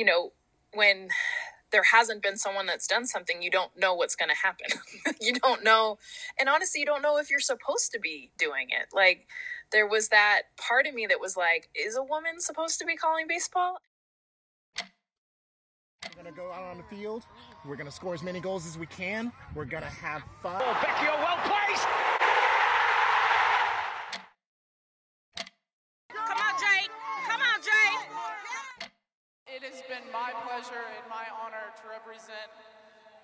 you know, when there hasn't been someone that's done something, you don't know what's going to happen. you don't know. And honestly, you don't know if you're supposed to be doing it. Like, there was that part of me that was like, is a woman supposed to be calling baseball? We're going to go out on the field. We're going to score as many goals as we can. We're going to have fun. Oh, Vecchio, well placed. Has been my pleasure and my honor to represent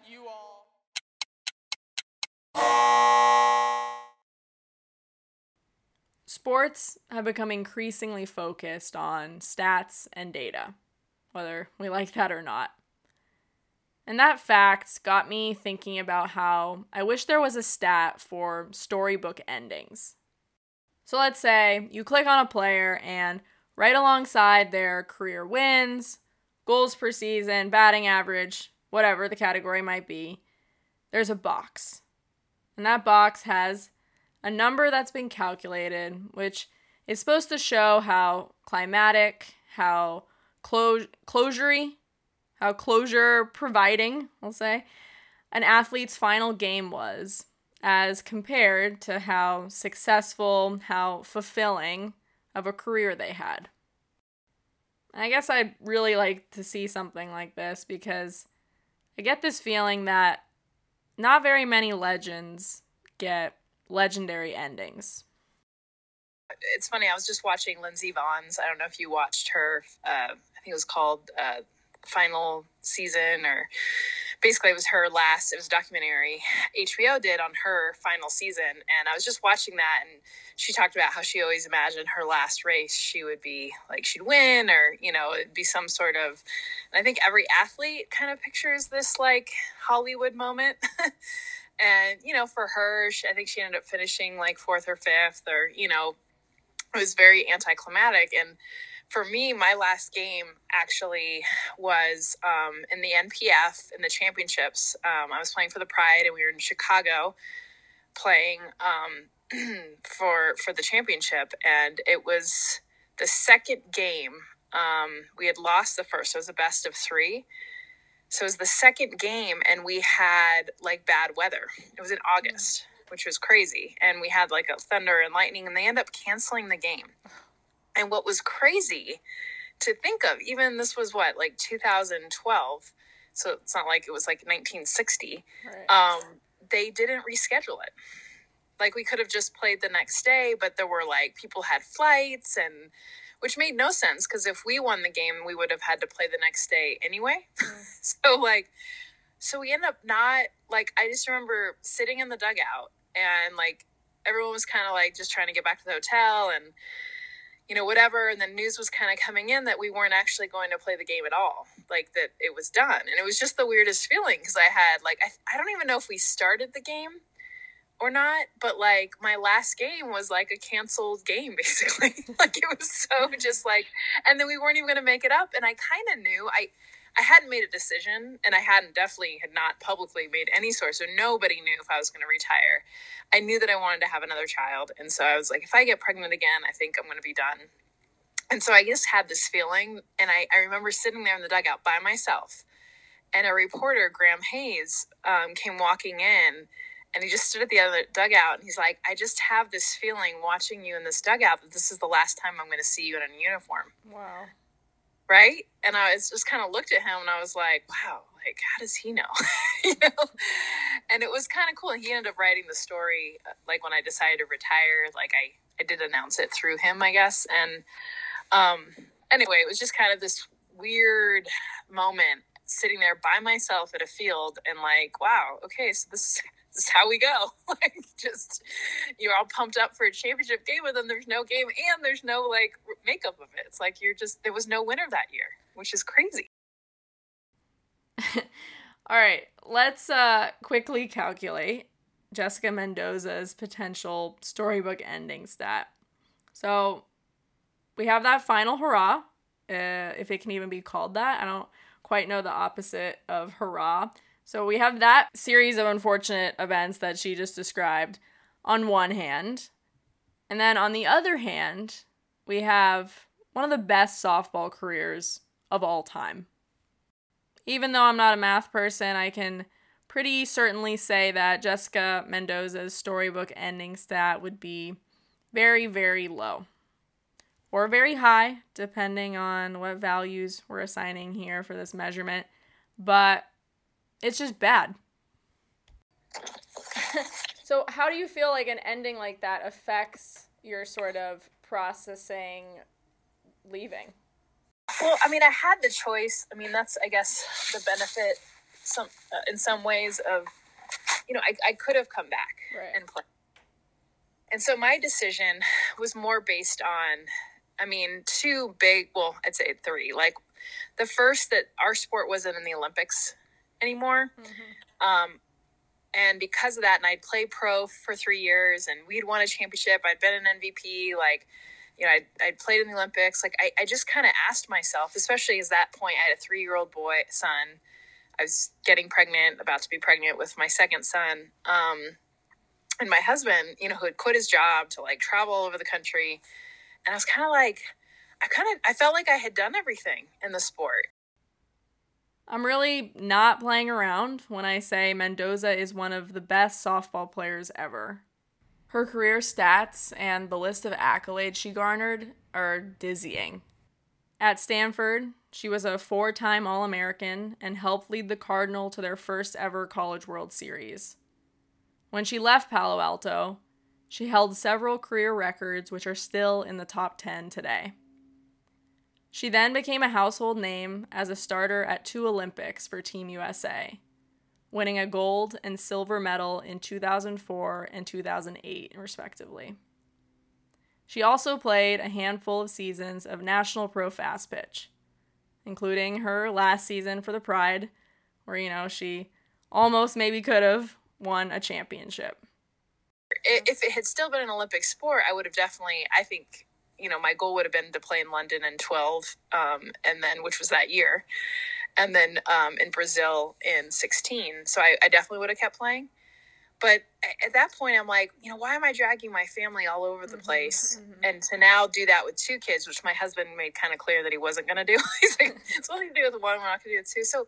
you all. Sports have become increasingly focused on stats and data, whether we like that or not. And that fact got me thinking about how I wish there was a stat for storybook endings. So let's say you click on a player and right alongside their career wins, goals per season, batting average, whatever the category might be, there's a box. And that box has a number that's been calculated, which is supposed to show how climatic, how clo- closury, how closure providing, I'll say, an athlete's final game was as compared to how successful, how fulfilling of a career they had. I guess I'd really like to see something like this because I get this feeling that not very many legends get legendary endings. It's funny, I was just watching Lindsey Vonn's. I don't know if you watched her, uh, I think it was called uh, Final Season or basically it was her last it was a documentary hbo did on her final season and i was just watching that and she talked about how she always imagined her last race she would be like she'd win or you know it'd be some sort of i think every athlete kind of pictures this like hollywood moment. And you know for her i think she ended up finishing like fourth or fifth or you know it was very anticlimactic and for me, my last game actually was um, in the NPF in the championships. Um, I was playing for the Pride, and we were in Chicago playing um, for for the championship, and it was the second game. Um, we had lost the first, so it was a best of three. So it was the second game, and we had like bad weather. It was in August, which was crazy, and we had like a thunder and lightning, and they end up canceling the game. And what was crazy to think of, even this was what, like 2012. So it's not like it was like 1960. Right. Um, they didn't reschedule it. Like we could have just played the next day, but there were like people had flights and which made no sense because if we won the game, we would have had to play the next day anyway. Mm. so like, so we end up not like I just remember sitting in the dugout and like everyone was kind of like just trying to get back to the hotel and you know, whatever. And the news was kind of coming in that we weren't actually going to play the game at all, like that it was done. And it was just the weirdest feeling because I had, like, I, I don't even know if we started the game or not, but like my last game was like a canceled game basically. like it was so just like, and then we weren't even going to make it up. And I kind of knew I, I hadn't made a decision and I hadn't definitely had not publicly made any sort. So nobody knew if I was going to retire. I knew that I wanted to have another child. And so I was like, if I get pregnant again, I think I'm going to be done. And so I just had this feeling. And I, I remember sitting there in the dugout by myself. And a reporter, Graham Hays, um, came walking in and he just stood at the other dugout and he's like, I just have this feeling watching you in this dugout that this is the last time I'm going to see you in a uniform. Wow right? And I was just kind of looked at him and I was like, wow, like how does he know? you know? And it was kind of cool. And he ended up writing the story uh, like when I decided to retire, like I I did announce it through him, I guess. And um anyway, it was just kind of this weird moment sitting there by myself at a field and like, wow, okay, so this this is how we go. like just you're all pumped up for a championship game, and then there's no game and there's no like makeup of it. It's like you're just there was no winner that year, which is crazy. all right, let's uh quickly calculate Jessica Mendoza's potential storybook ending stat. So we have that final hurrah, uh, if it can even be called that. I don't quite know the opposite of hurrah. So we have that series of unfortunate events that she just described on one hand. And then on the other hand, we have one of the best softball careers of all time. even though I'm not a math person, I can pretty certainly say that Jessica Mendoza's storybook ending stat would be very, very low or very high, depending on what values we're assigning here for this measurement. But it's just bad. so, how do you feel like an ending like that affects your sort of processing leaving? Well, I mean, I had the choice. I mean, that's I guess the benefit some uh, in some ways of you know I, I could have come back Right. and played. And so my decision was more based on, I mean, two big, well, I'd say three. Like the first that our sport wasn't in the Olympics anymore. Um, and because of that, and I'd play pro for three years and we'd won a championship. I'd been an MVP. Like, you know, I'd, I'd played in the Olympics. Like, I, I just kind of asked myself, especially as that point, I had a three year old boy, son. I was getting pregnant, about to be pregnant with my second son. Um, and my husband, you know, who had quit his job to like travel all over the country. And I was kind of like, I kind of, I felt like I had done everything in the sport. I'm really not playing around when I say Mendoza is one of the best softball players ever. Her career stats and the list of accolades she garnered are dizzying. At Stanford, she was a four time All American and helped lead the Cardinal to their first ever College World Series. When she left Palo Alto, she held several career records which are still in the top 10 today. She then became a household name as a starter at two Olympics for Team USA, winning a gold and silver medal in 2004 and 2008, respectively. She also played a handful of seasons of National Pro Fast Pitch, including her last season for the Pride, where, you know, she almost maybe could have won a championship. If it had still been an Olympic sport, I would have definitely, I think, you know, my goal would have been to play in London in 12, um, and then, which was that year, and then um, in Brazil in 16. So I, I definitely would have kept playing. But at that point, I'm like, you know, why am I dragging my family all over the place? And to now do that with two kids, which my husband made kind of clear that he wasn't going to do. He's like, it's thing to do with one, we're not going to do it two. So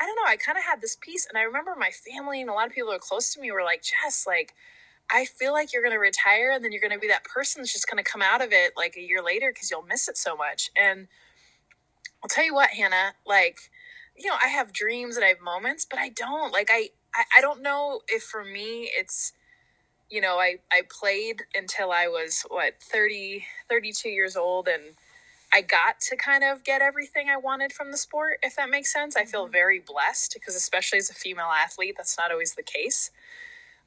I don't know. I kind of had this piece, and I remember my family and a lot of people who are close to me were like, Jess, like, I feel like you're going to retire and then you're going to be that person that's just going to come out of it like a year later because you'll miss it so much. And I'll tell you what, Hannah, like, you know, I have dreams and I have moments, but I don't. Like, I, I, I don't know if for me it's, you know, I, I played until I was, what, 30, 32 years old and I got to kind of get everything I wanted from the sport, if that makes sense. I feel very blessed because, especially as a female athlete, that's not always the case.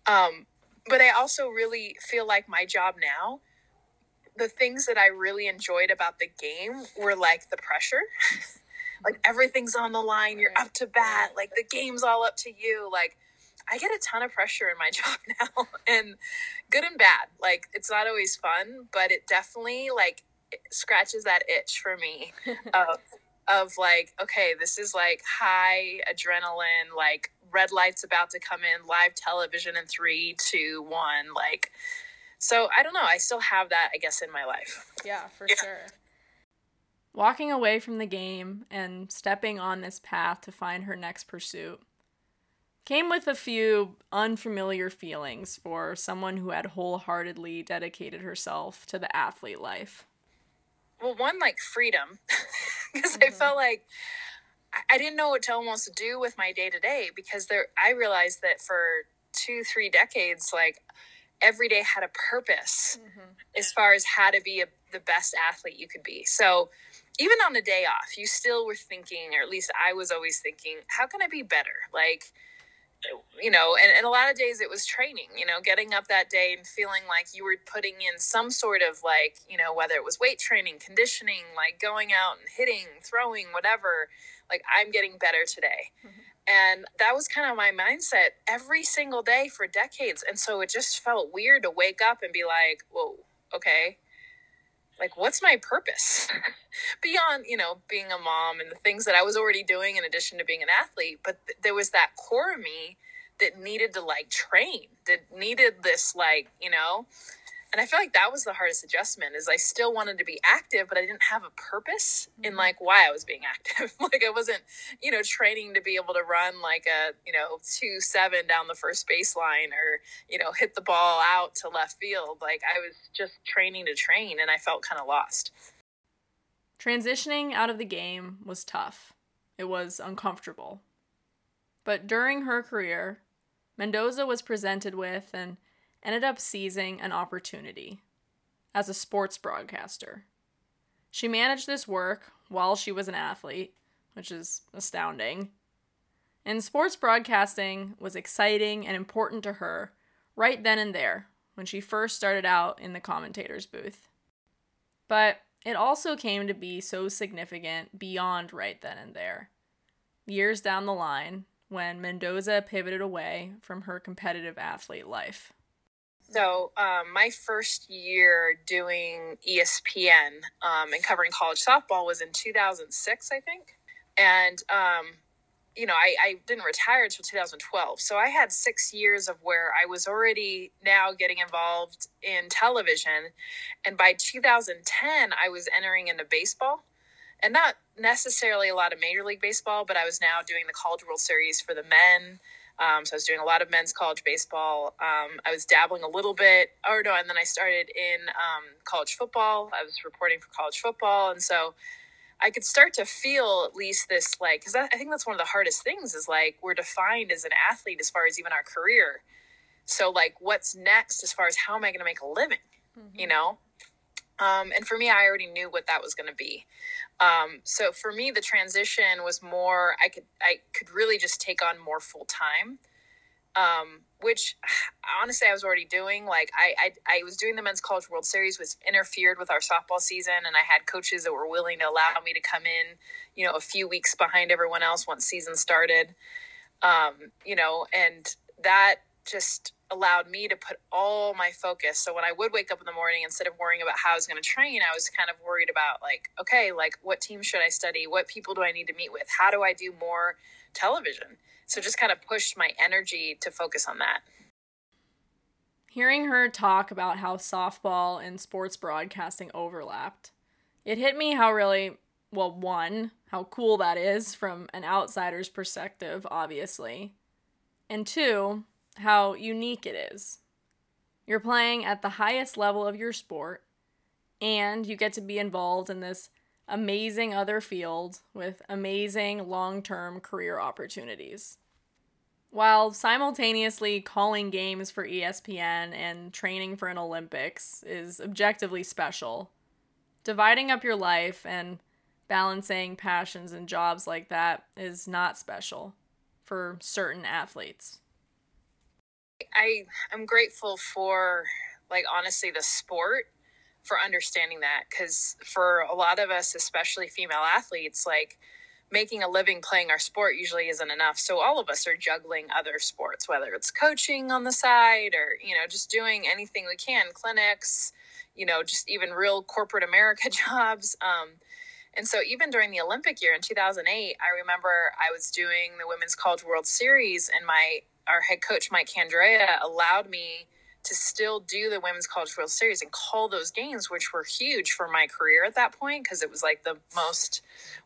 Um, but I also really feel like my job now, the things that I really enjoyed about the game were like the pressure. like everything's on the line, you're up to bat, like the game's all up to you. Like I get a ton of pressure in my job now and good and bad. Like it's not always fun, but it definitely like it scratches that itch for me of of like, okay, this is like high adrenaline, like red lights about to come in, live television in three, two, one, like so I don't know. I still have that, I guess, in my life. Yeah, for sure. Walking away from the game and stepping on this path to find her next pursuit came with a few unfamiliar feelings for someone who had wholeheartedly dedicated herself to the athlete life. Well, one like freedom, because I mm-hmm. felt like I- didn't know what to almost do with my day to day because there I realized that for two three decades like every day had a purpose mm-hmm. as far as how to be a, the best athlete you could be. So even on a day off you still were thinking or at least i was always thinking how can i be better? Like you know and, and a lot of days it was training you know getting up that day and feeling like you were putting in some sort of like you know whether it was weight training conditioning like going out and hitting throwing whatever like i'm getting better today. Mm-hmm. And that was kind of my mindset every single day for decades. And so it just felt weird to wake up and be like whoa okay. Like what's my purpose? Beyond you know being a mom and the things that i was already doing in addition to being an athlete but th- there was that core of me that needed to like train that needed this like you know and I feel like that was the hardest adjustment is I still wanted to be active, but I didn't have a purpose in Mm-hmm. like why I was being active. like I wasn't, you know, training to be able to run like a, you know, two seven down the first baseline or, you know, hit the ball out to left field. Like I was just training to train and I felt kind of lost. Transitioning out of the game was tough. It was uncomfortable. But during her career, Mendoza was presented with and ended up seizing an opportunity as a sports broadcaster. She managed this work while she was an athlete, which is astounding. And sports broadcasting was exciting and important to her right then and there when she first started out in the commentator's booth. But it also came to be so significant beyond right then and there. Years down the line, when Mendoza pivoted away from her competitive athlete life. So, um, my first year doing ESPN um, and covering college softball was in 2006, I think. And, um, you know, I, I didn't retire until 2012. So, I had six years of where I was already now getting involved in television. And by 2010, I was entering into baseball. And not necessarily a lot of Major League Baseball, but I was now doing the College World Series for the men. Um, so I was doing a lot of men's college baseball. Um, I was dabbling a little bit, or no, and then I started in um, college football. I was reporting for college football, and so I could start to feel at least this like because I think that's one of the hardest things is like we're defined as an athlete as far as even our career. So like, what's next as far as how am I going to make a living? You know. Um, and for me, I already knew what that was going to be. Um, so for me, the transition was more. I could I could really just take on more full time, um, which honestly I was already doing. Like I, I I was doing the men's college World Series, was interfered with our softball season, and I had coaches that were willing to allow me to come in, you know, a few weeks behind everyone else once season started. Um, you know, and that just allowed me to put all my focus. So when I would wake up in the morning, instead of worrying about how I was going to train, I was kind of worried about like, okay, like what team should I study? What people do I need to meet with? How do I do more television? So just kind of pushed my energy to focus on that. Hearing her talk about how softball and sports broadcasting overlapped, it hit me how really, well, one, how cool that is from an outsider's perspective, obviously, and two, how unique it is. You're playing at the highest level of your sport, and you get to be involved in this amazing other field with amazing long term career opportunities. While simultaneously calling games for ESPN and training for an Olympics is objectively special, dividing up your life and balancing passions and jobs like that is not special for certain athletes. I I'm grateful for like honestly the sport for understanding that cuz for a lot of us especially female athletes like making a living playing our sport usually isn't enough. So all of us are juggling other sports whether it's coaching on the side or you know just doing anything we can, clinics, you know, just even real corporate America jobs um and so even during the Olympic year in 2008, I remember I was doing the Women's College World Series and my our head coach Mike Candrea allowed me to still do the Women's College World Series and call those games, which were huge for my career at that point because it was like the most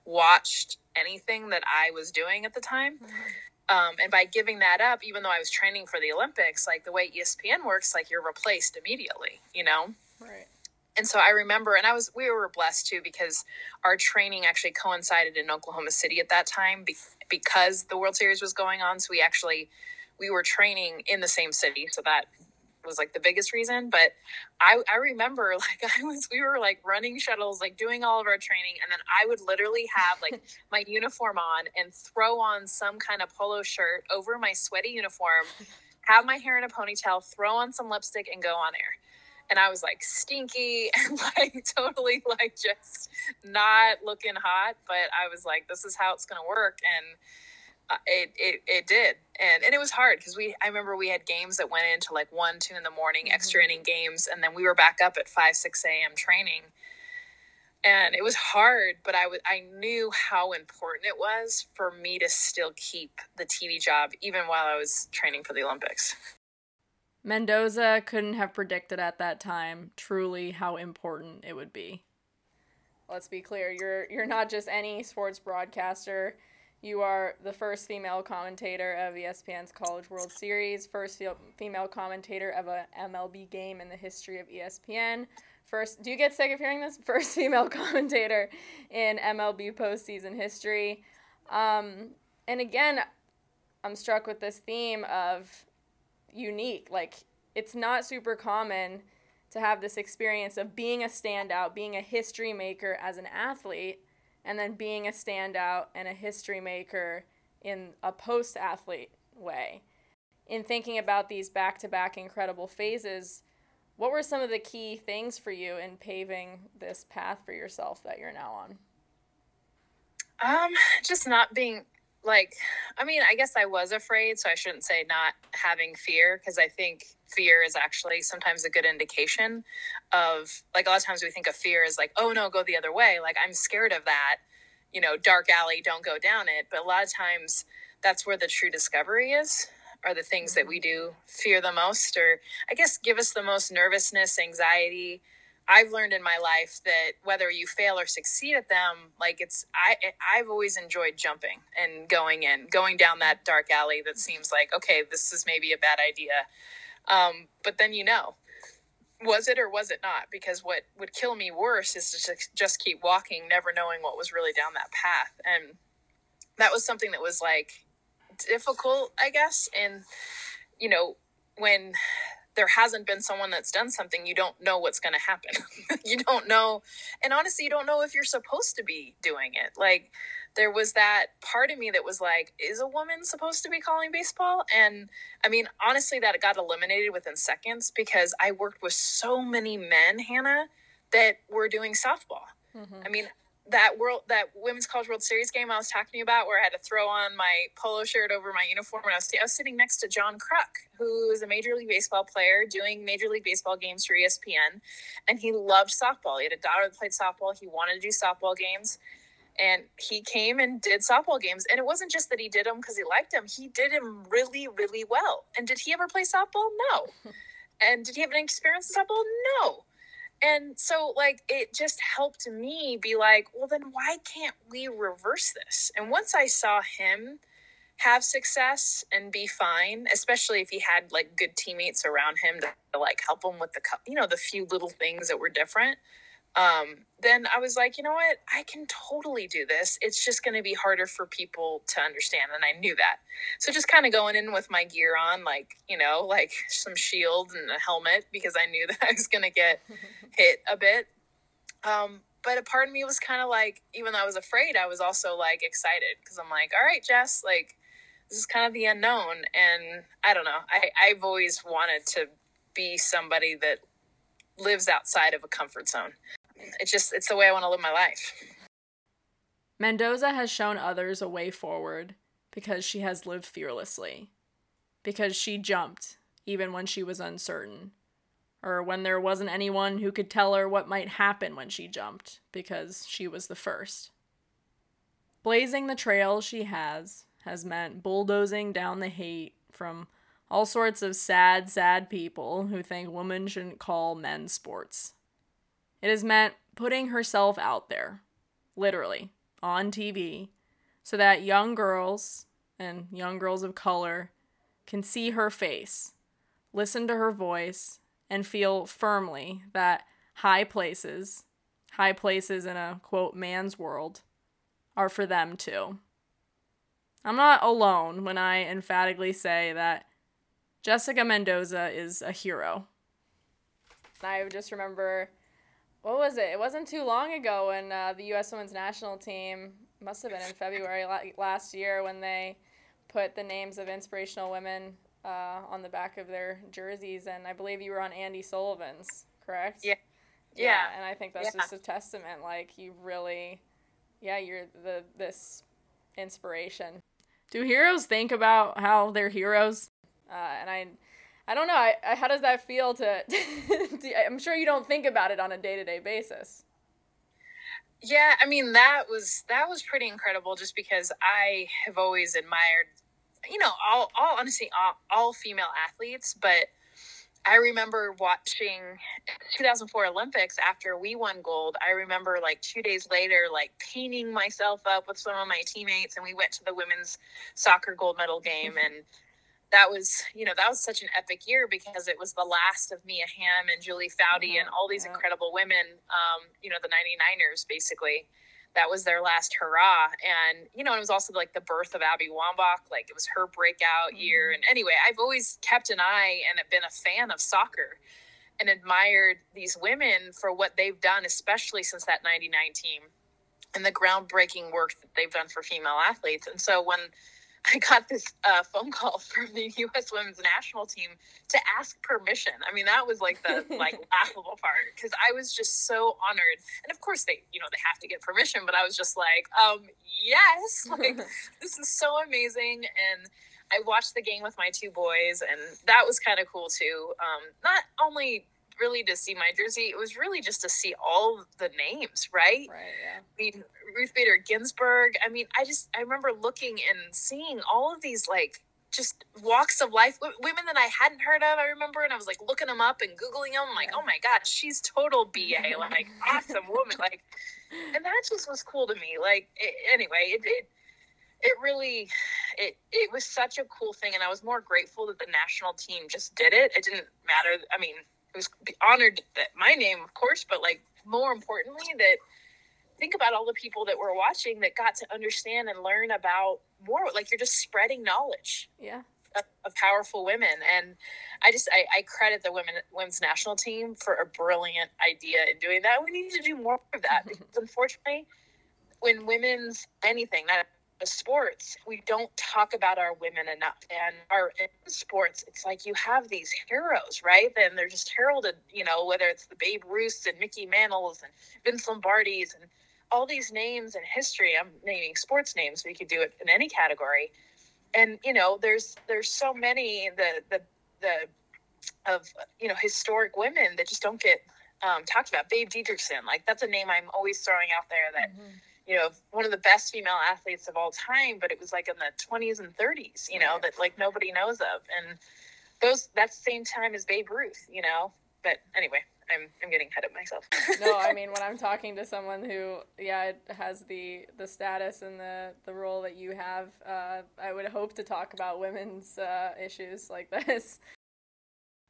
watched anything that I was doing at the time. Um, and by giving that up, even though I was training for the Olympics, like the way ESPN works, like you're replaced immediately, you know? Right. and so I remember, and I was we were blessed too because our training actually coincided in Oklahoma City at that time be, because the World Series was going on. So we actually we were training in the same city, so that was like the biggest reason. But I I remember like I was we were like running shuttles, like doing all of our training, and then I would literally have like my uniform on and throw on some kind of polo shirt over my sweaty uniform, have my hair in a ponytail, throw on some lipstick, and go on air and I was like stinky and like totally like just not looking hot. But I was like, this is how it's gonna work, and uh, it, it it did, and and it was hard because we I remember we had games that went into like one two in the morning, extra inning games, and then we were back up at five six a.m. training. And it was hard, but I was I knew how important it was for me to still keep the TV job even while I was training for the Olympics. Mendoza couldn't have predicted at that time truly how important it would be. Let's be clear, you're you're not just any sports broadcaster. You are the first female commentator of ESPN's College World Series, first female commentator of a MLB game in the history of ESPN. First, do you get sick of hearing this? First female commentator in MLB postseason history. Um, and again, I'm struck with this theme of unique. Like, it's not super common to have this experience of being a standout, being a history maker as an athlete, and then being a standout and a history maker in a post athlete way. In thinking about these back to back incredible phases, what were some of the key things for you in paving this path for yourself that you're now on? Um, just not being like i mean i guess i was afraid so i shouldn't say not having fear because i think fear is actually sometimes a good indication of like a lot of times we think of fear as like oh no go the other way like i'm scared of that you know dark alley don't go down it but a lot of times that's where the true discovery is are the things that we mm-hmm. do fear the most or i guess give us the most nervousness anxiety I've learned in my life that whether you fail or succeed at them, like it's I I've always enjoyed jumping and going in, going down that dark alley that seems like okay, this is maybe a bad idea, um, but then you know, was it or was it not? Because what would kill me worse is to just keep walking, never knowing what was really down that path, and that was something that was like difficult, I guess, and you know when there hasn't been someone that's done something, you don't know what's going to happen. you don't know. And honestly, you don't know if you're supposed to be doing it. Like, there was that part of me that was like, is a woman supposed to be calling baseball? And I mean, honestly, that got eliminated within seconds because I worked with so many men, Hannah, that were doing softball. Mm-hmm. I mean, that world that women's college world series game i was talking about where i had to throw on my polo shirt over my uniform and i was, I was sitting next to john kruk who is a major league baseball player doing major league baseball games for espn and he loved softball. He had a daughter that played softball. He wanted to do softball games and he came and did softball games. And it wasn't just that he did them because he liked them he did them really really well. And did he ever play softball? No. And did he have any experience in softball? No and so, like, it just helped me be like, well, then why can't we reverse this? And once I saw him have success and be fine, especially if he had like good teammates around him to, to like help him with the, you know, the few little things that were different, um, then I was like, you know what? I can totally do this. It's just going to be harder for people to understand. And I knew that. So just kind of going in with my gear on, like, you know, like some shield and a helmet because I knew that I was going to get hit a bit. Um, but a part of me was kind of like, even though I was afraid, I was also like excited because I'm like, all right, Jess, like, this is kind of the unknown. And I don't know. I, I've always wanted to be somebody that lives outside of a comfort zone it's just it's the way I want to live my life. Mendoza has shown others a way forward because she has lived fearlessly. Because she jumped even when she was uncertain. Or when there wasn't anyone who could tell her what might happen when she jumped, because she was the first. Blazing the trail she has has meant bulldozing down the hate from all sorts of sad, sad people who think women shouldn't call men sports. It has meant putting herself out there, literally, on TV, so that young girls and young girls of color can see her face, listen to her voice, and feel firmly that high places, high places in a quote man's world, are for them too. I'm not alone when I emphatically say that Jessica Mendoza is a hero. I just remember what was it? It wasn't too long ago when uh, the U.S. Women's National Team must have been in February last year when they put the names of inspirational women uh, on the back of their jerseys, and I believe you were on Andi Sullivan's, correct? Yeah. Yeah, yeah and I think that's yeah. just a testament. Like you really, yeah, you're the this inspiration. Do heroes think about how they're heroes? Uh, and I I don't know. I, I, how does that feel to, to? I'm sure you don't think about it on a day to day basis. Yeah, I mean that was that was pretty incredible. Just because I have always admired, you know, all all honestly all, all female athletes, but I remember watching 2004 Olympics after we won gold. I remember like two days later, like painting myself up with some of my teammates, and we went to the women's soccer gold medal game. And that was, you know, that was such an epic year because it was the last of Mia Hamm and Julie Foudy and all these Yeah. incredible women, um, you know, the 99ers basically. That was their last hurrah. And, you know, it was also like the birth of Abby Wambach. Like it was her breakout year. And anyway, I've always kept an eye and been a fan of soccer and admired these women for what they've done, especially since that 99 team and the groundbreaking work that they've done for female athletes. And so when I got this uh, phone call from the U.S. Women's National Team to ask permission. I mean, that was like the like laughable part because I was just so honored. And of course, they you know they have to get permission, but I was just like, um, yes, like this is so amazing. And I watched the game with my two boys, and that was kind of cool too. Um, not only really to see my jersey, it was really just to see all the names, right? Right, yeah. I mean, Ruth Bader Ginsburg. I mean, I just I remember looking and seeing all of these like just walks of life, w- women that I hadn't heard of. I remember, and I was like looking them up and googling them. Like, oh my god, she's total BA, like awesome woman, like, and that just was cool to me. Like, it, anyway, it, it it really it it was such a cool thing, and I was more grateful that the national team just did it. It didn't matter. I mean, was honored that my name, of course, but like more importantly that think about all the people that were watching that got to understand and learn about more like you're just spreading knowledge Yeah. of, of powerful women and i just I, I credit the women women's national team for a brilliant idea in doing that we need to do more of that because unfortunately when women's anything not sports we don't talk about our women enough. And our sports it's like you have these heroes right? And they're just heralded you know whether it's the babe ruths and mickey mantles and vince lombardis and all these names in history. I'm naming sports names we could do it in any category. And you know there's there's so many the the the of you know historic women that just don't get um, talked about. Babe didrikson like that's a name i'm always throwing out there that you know one of the best female athletes of all time but it was like in the 20s and 30s you know Right. that like nobody knows of and those that's the same time as babe ruth you know but anyway i'm i'm getting ahead of myself no, I mean when I'm talking to someone who, yeah, has the the status and the the role that you have, uh, I would hope to talk about women's uh, issues like this.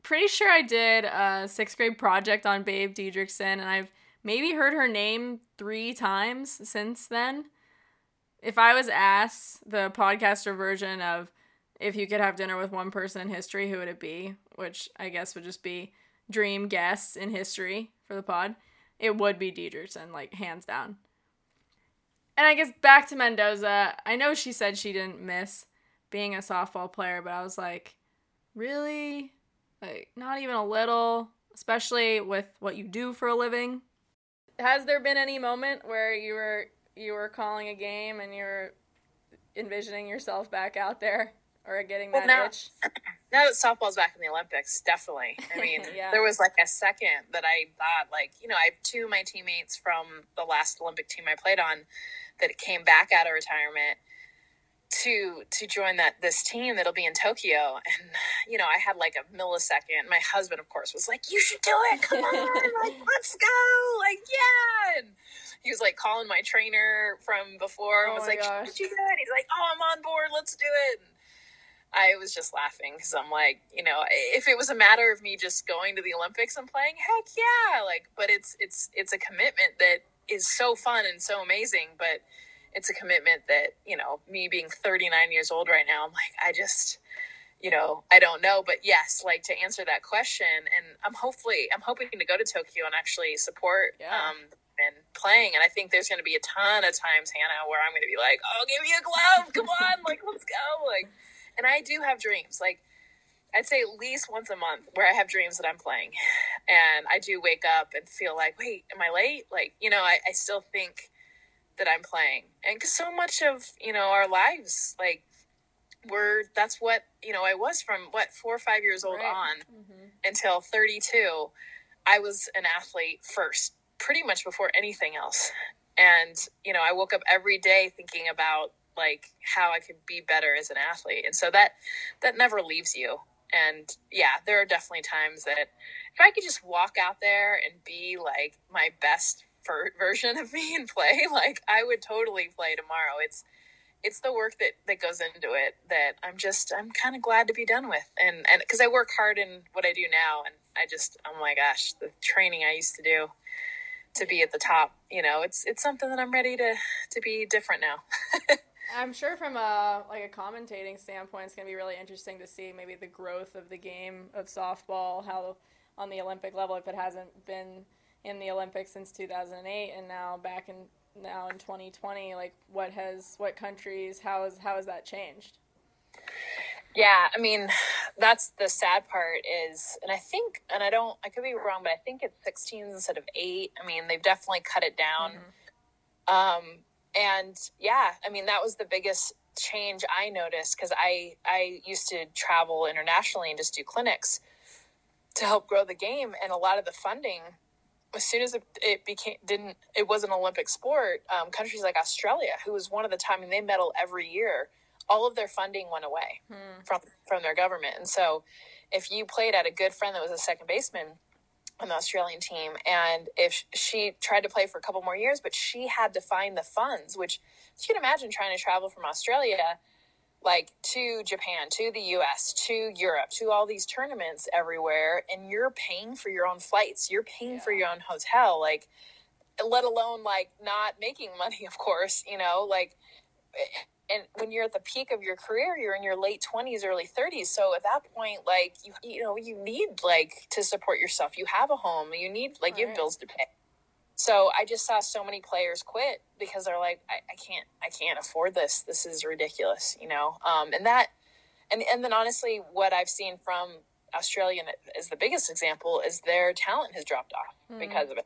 Pretty sure I did a sixth grade project on Babe Didrikson, and I've maybe heard her name three times since then. If I was asked the podcaster version of if you could have dinner with one person in history, who would it be? Which I guess would just be dream guests in history for the pod, it would be Didrikson, like hands down. And I guess back to Mendoza, I know she said she didn't miss being a softball player, but I was like, really? Like, not even a little, especially with what you do for a living. Has there been any moment where you were you were calling a game and you were envisioning yourself back out there or getting Well, that now- itch? now that softball's back in the Olympics, definitely. I mean, Yeah. there was like a second that I thought, like, you know, I have two of my teammates from the last Olympic team I played on that came back out of retirement to to join that this team that'll be in Tokyo. And you know, I had like a millisecond. My husband, of course, was like, "You should do it! Come on! like, let's go! Like, yeah!" And he was like calling my trainer from before and Oh was like, gosh. "Should you do it?" He's like, "Oh, I'm on board. Let's do it." And I was just laughing because I'm like, you know, if it was a matter of me just going to the Olympics and playing, heck yeah, like, but it's it's it's a commitment that is so fun and so amazing, but it's a commitment that you know, me being 39 years old right now, I'm like, I just, you know, I don't know, but yes, like to answer that question, and I'm hopefully I'm hoping to go to Tokyo and actually support. Yeah. Um, and playing, and I think there's going to be a ton of times, Hannah, where I'm going to be like, "Oh, give me a glove, come on, like let's go!" Like, and I do have dreams. Like I'd say at least once a month where I have dreams that I'm playing. And I do wake up and feel like, wait, am I late? Like, you know, I, I still think that I'm playing. And cause so much of, you know, our lives, like, we're, that's what, you know, I was from what, four or five years old Right. on Mhm. until 32. I was an athlete first, pretty much before anything else. And, you know, I woke up every day thinking about like how I could be better as an athlete. And so that that never leaves you. And yeah, there are definitely times that if I could just walk out there and be like my best ver- version of me and play, like I would totally play tomorrow. It's it's the work that that goes into it that I'm just I'm kind of glad to be done with. And and cuz I work hard in what I do now and I just oh my gosh, the training I used to do to be at the top, you know, it's it's something that I'm ready to to be different now. I'm sure from a like a commentating standpoint, it's gonna be really interesting to see maybe the growth of the game of softball, how on the Olympic level, if it hasn't been in the Olympics since 2008, and now back in now in 2020, like what has what countries how has how has that changed? Yeah, I mean, that's the sad part is, and I think, and I don't, I could be wrong, but I think it's 16 instead of eight. I mean, they've definitely cut it down. Mm-hmm. Um, and yeah, I mean, that was the biggest change I noticed because I I used to travel internationally and just do clinics to help grow the game, and a lot of the funding. As soon as it, it became didn't it was an Olympic sport, um, countries like Australia, who was one of the time, and they medal every year all of their funding went away hmm. from from their government. And so, if you played at a good friend that was a second baseman on the Australian team, and if she tried to play for a couple more years, but she had to find the funds, which you can imagine trying to travel from Australia like to Japan, to the US, to Europe, to all these tournaments everywhere, and you're paying for your own flights, you're paying yeah. for your own hotel, like let alone like not making money, of course, you know, like and when you're at the peak of your career you're in your late 20s early 30s so at that point like you you know you need like to support yourself you have a home you need like right. you have bills to pay so i just saw so many players quit because they're like I, I can't i can't afford this this is ridiculous you know um, and that and and then honestly what i've seen from Australia is the biggest example is their talent has dropped off mm. because of it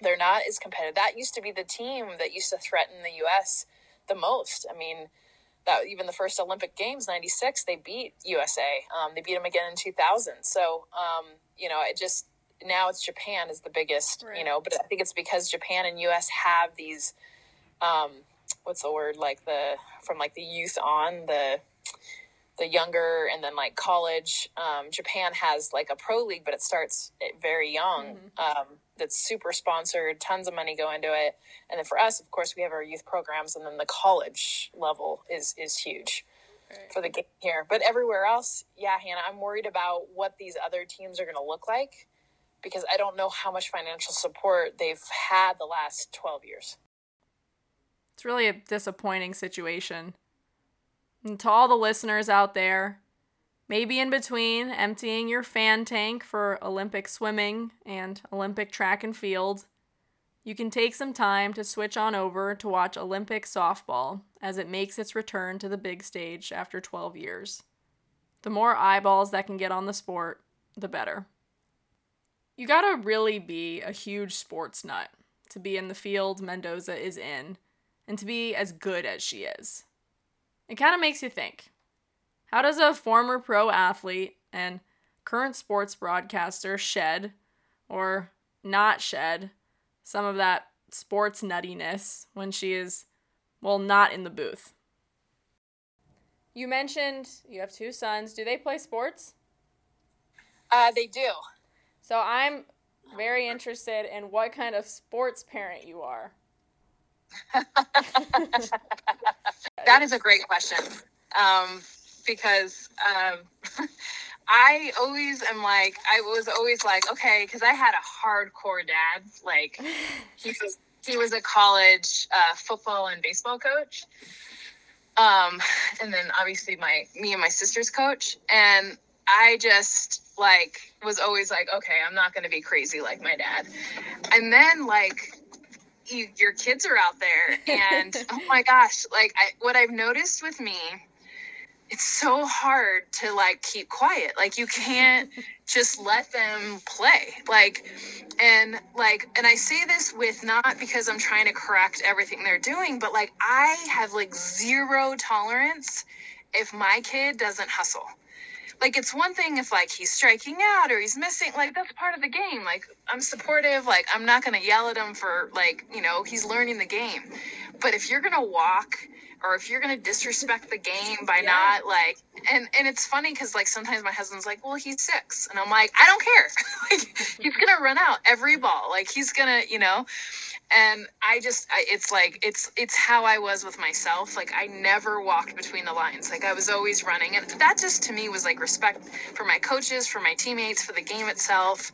they're not as competitive that used to be the team that used to threaten the us the most. I mean, that even the first Olympic Games '96, they beat USA. Um, they beat them again in 2000. So um, you know, it just now it's Japan is the biggest. Right. You know, but I think it's because Japan and US have these. Um, what's the word like the from like the youth on the the younger and then like college um, japan has like a pro league but it starts very young mm-hmm. um, that's super sponsored tons of money go into it and then for us of course we have our youth programs and then the college level is is huge right. for the game here but everywhere else yeah hannah i'm worried about what these other teams are going to look like because i don't know how much financial support they've had the last 12 years it's really a disappointing situation and to all the listeners out there, maybe in between emptying your fan tank for Olympic swimming and Olympic track and field, you can take some time to switch on over to watch Olympic softball as it makes its return to the big stage after 12 years. The more eyeballs that can get on the sport, the better. You gotta really be a huge sports nut to be in the field Mendoza is in and to be as good as she is. It kind of makes you think how does a former pro athlete and current sports broadcaster shed or not shed some of that sports nuttiness when she is, well, not in the booth? You mentioned you have two sons. Do they play sports? Uh, they do. So I'm very interested in what kind of sports parent you are. that is a great question um, because um, I always am like, I was always like, okay, because I had a hardcore dad. Like, he was he was a college uh, football and baseball coach, um, and then obviously my me and my sister's coach, and I just like was always like, okay, I'm not going to be crazy like my dad, and then like you, your kids are out there and oh my gosh like I, what i've noticed with me it's so hard to like keep quiet. Like you can't just let them play. Like and like and i say this with not because i'm trying to correct everything they're doing but like i have like zero tolerance if my kid doesn't hustle like it's one thing if like he's striking out or he's missing like that's part of the game. Like i'm supportive. Like i'm not gonna yell at him for like you know he's learning the game. But if you're gonna walk or if you're gonna disrespect the game by Yeah. not like and and it's funny because like sometimes my husband's like well he's six. And i'm like i don't care. Like he's gonna run out every ball. Like he's gonna you know? And i just I, it's like it's it's how i was with myself. Like i never walked between the lines. Like i was always running. And that just to me was like respect for my coaches for my teammates for the game itself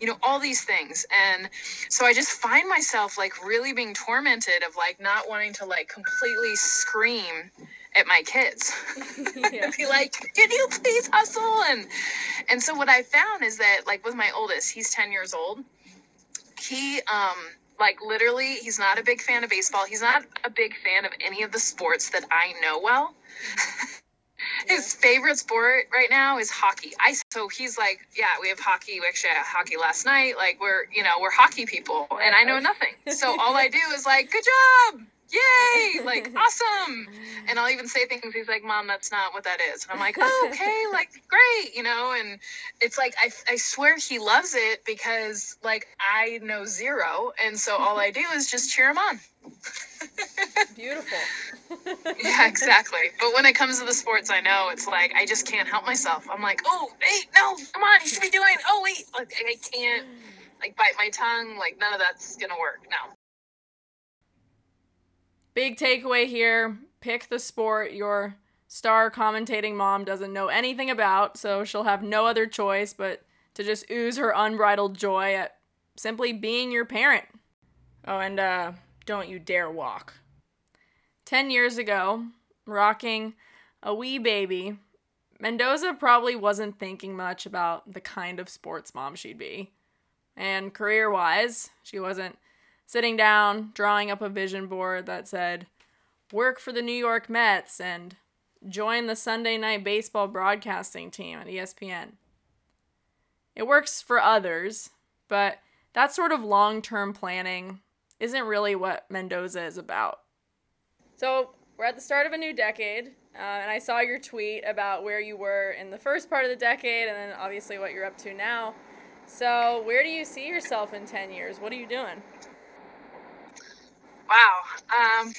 you know all these things. And so i just find myself like really being tormented of like not wanting to like completely scream at my kids. Yeah. be like can you please hustle? And and so what i found is that like with my oldest he's 10 years old. He um like literally he's not a big fan of baseball. He's not a big fan of any of the sports that i know well. His favorite sport right now is hockey. I so he's like yeah we have hockey. We actually had hockey last night. Like we're you know we're hockey people and i know nothing. So all i do is like good job yay! Like awesome! And i'll even say things he's like mom that's not what that is. And i'm like oh, okay like great you know? And it's like I, I swear he loves it because like i know zero and so all i do is just cheer him on. Beautiful. yeah exactly. But when it comes to the sports i know it's like i just can't help myself. I'm like oh wait no come on you should be doing oh wait. Like i can't like bite my tongue like none of that's gonna work no Big takeaway here pick the sport your star commentating mom doesn't know anything about, so she'll have no other choice but to just ooze her unbridled joy at simply being your parent. Oh, and uh, don't you dare walk. 10 years ago, rocking a wee baby, Mendoza probably wasn't thinking much about the kind of sports mom she'd be. And career wise, she wasn't sitting down, drawing up a vision board that said, work for the New York Mets and join the Sunday night baseball broadcasting team at ESPN. It works for others, but that sort of long term planning isn't really what Mendoza is about. So, we're at the start of a new decade, uh, and I saw your tweet about where you were in the first part of the decade and then obviously what you're up to now. So, where do you see yourself in 10 years? What are you doing? Wow. Um,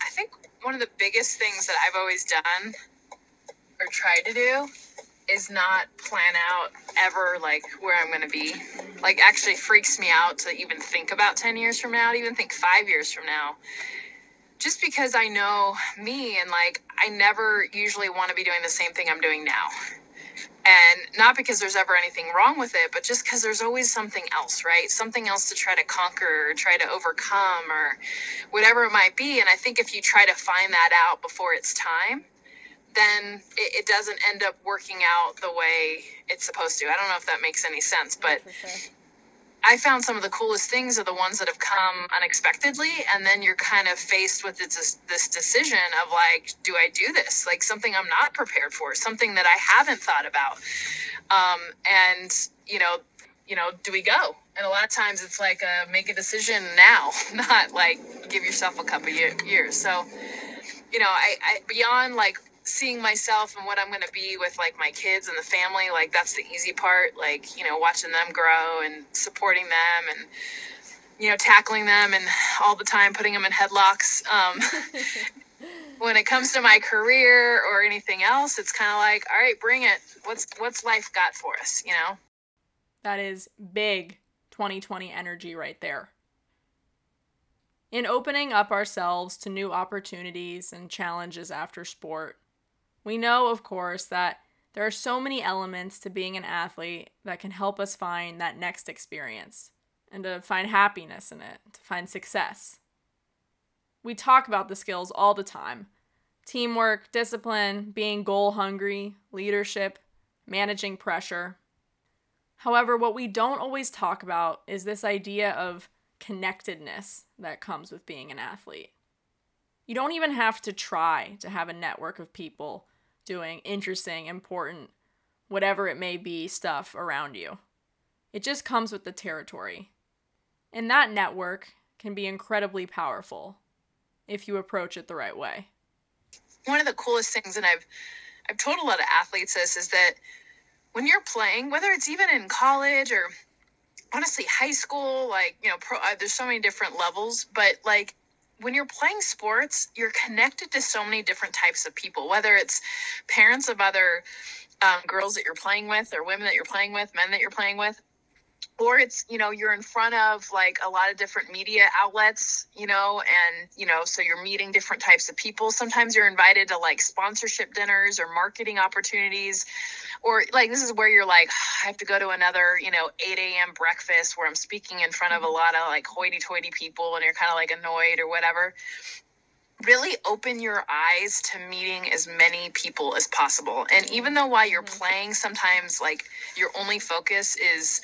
I think one of the biggest things that I've always done or tried to do is not plan out ever like where I'm going to be. Like actually freaks me out to even think about 10 years from now, to even think 5 years from now. Just because I know me and like I never usually want to be doing the same thing I'm doing now. And not because there's ever anything wrong with it, but just because there's always something else, right? Something else to try to conquer or try to overcome or whatever it might be. And I think if you try to find that out before it's time, then it, it doesn't end up working out the way it's supposed to. I don't know if that makes any sense, but sure. I found some of the coolest things are the ones that have come unexpectedly, and then you're kind of faced with this this decision of like, do I do this? Like something I'm not prepared for, something that I haven't thought about, um, and you know, you know, do we go? And a lot of times it's like, uh, make a decision now, not like give yourself a couple year, years. So, you know, I, I beyond like seeing myself and what I'm going to be with like my kids and the family, like that's the easy part. Like, you know, watching them grow and supporting them and, you know, tackling them and all the time putting them in headlocks. Um, when it comes to my career or anything else, it's kind of like, all right, bring it. What's, what's life got for us, you know? That is big 2020 energy right there. In opening up ourselves to new opportunities and challenges after sport, we know, of course, that there are so many elements to being an athlete that can help us find that next experience and to find happiness in it, to find success. We talk about the skills all the time teamwork, discipline, being goal hungry, leadership, managing pressure. However, what we don't always talk about is this idea of connectedness that comes with being an athlete. You don't even have to try to have a network of people doing interesting, important, whatever it may be stuff around you. It just comes with the territory. And that network can be incredibly powerful if you approach it the right way. one of the coolest things and i've i've told a lot of athletes this is that when you're playing whether it's even in college or honestly high school like you know pro, uh, there's so many different levels but like when you're playing sports, you're connected to so many different types of people, whether it's parents of other um, girls that you're playing with, or women that you're playing with, men that you're playing with or it's you know you're in front of like a lot of different media outlets you know and you know so you're meeting different types of people. Sometimes you're invited to like sponsorship dinners or marketing opportunities or like this is where you're like i have to go to another you know 8 a.m breakfast where i'm speaking in front of a mm-hmm. lot of like hoity-toity people and you're kind of like annoyed or whatever. Really open your eyes to meeting as many people as possible. And even though while you're mm-hmm. playing sometimes like your only focus is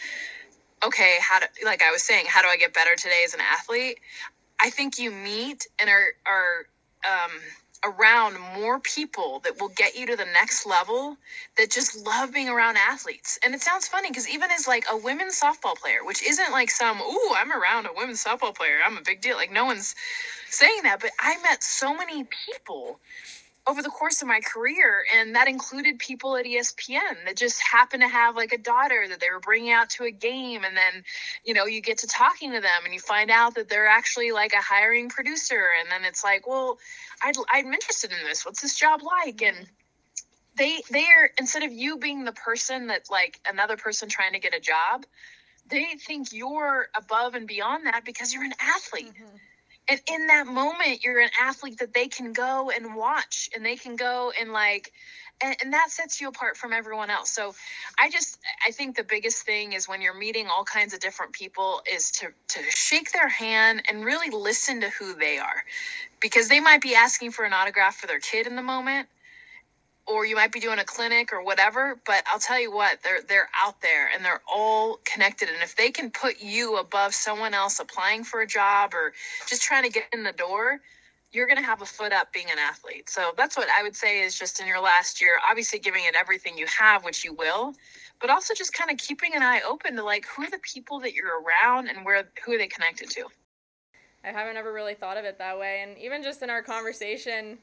okay, how do like I was saying, how do I get better today as an athlete? I think you meet and are are um, around more people that will get you to the next level that just love being around athletes. And it sounds funny because even as like a women's softball player, which isn't like some, ooh, I'm around a women's softball player, I'm a big deal. Like no one's saying that, but I met so many people over the course of my career and that included people at espn that just happened to have like a daughter that they were bringing out to a game and then you know you get to talking to them and you find out that they're actually like a hiring producer and then it's like well I'd, i'm interested in this. What's this job like? And they they are instead of you being the person that like another person trying to get a job they think you're above and beyond that because you're an athlete. Mm-hmm and in that moment you're an athlete that they can go and watch and they can go and like and, and, that sets you apart from everyone else. So i just i think the biggest thing is when you're meeting all kinds of different people is to to shake their hand and really listen to who they are. Because they might be asking for an autograph for their kid in the moment or you might be doing a clinic or whatever but i'll tell you what they're they're out there and they're all connected. And if they can put you above someone else applying for a job or just trying to get in the door you're going to have a foot up being an athlete. So that's what i would say is just in your last year obviously giving it everything you have which you will but also just kind of keeping an eye open to like who are the people that you're around and where who are they connected to? I haven't ever really thought of it that way. And even just in our conversation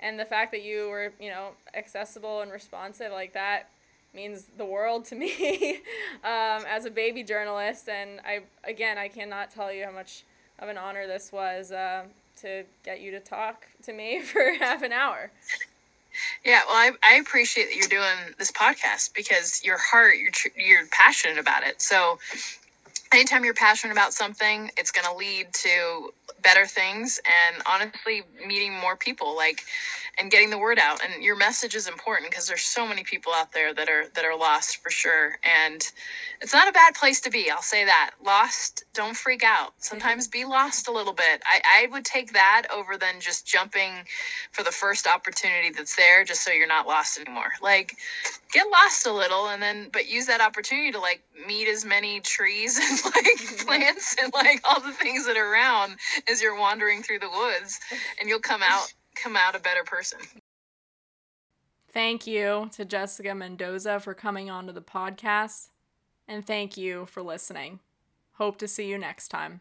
and the fact that you were you know accessible and responsive like that means the world to me um, as a baby journalist. And i again i cannot tell you how much of an honor this was uh, to get you to talk to me for half an hour. Yeah well I, I appreciate that you're doing this podcast because your heart you're you're passionate about it. So anytime you're passionate about something it's going to lead to better things and honestly meeting more people. Like and getting the word out. And your message is important because there's so many people out there that are that are lost for sure. And it's not a bad place to be i'll say that. Lost don't freak out. Sometimes be lost a little bit. I, I would take that over than just jumping for the first opportunity that's there just so you're not lost anymore. Like get lost a little and then but use that opportunity to like meet as many trees and like mm-hmm. plants and like all the things that are around as you're wandering through the woods and you'll come out come out a better person. Thank you to Jessica Mendoza for coming onto the podcast and thank you for listening. Hope to see you next time.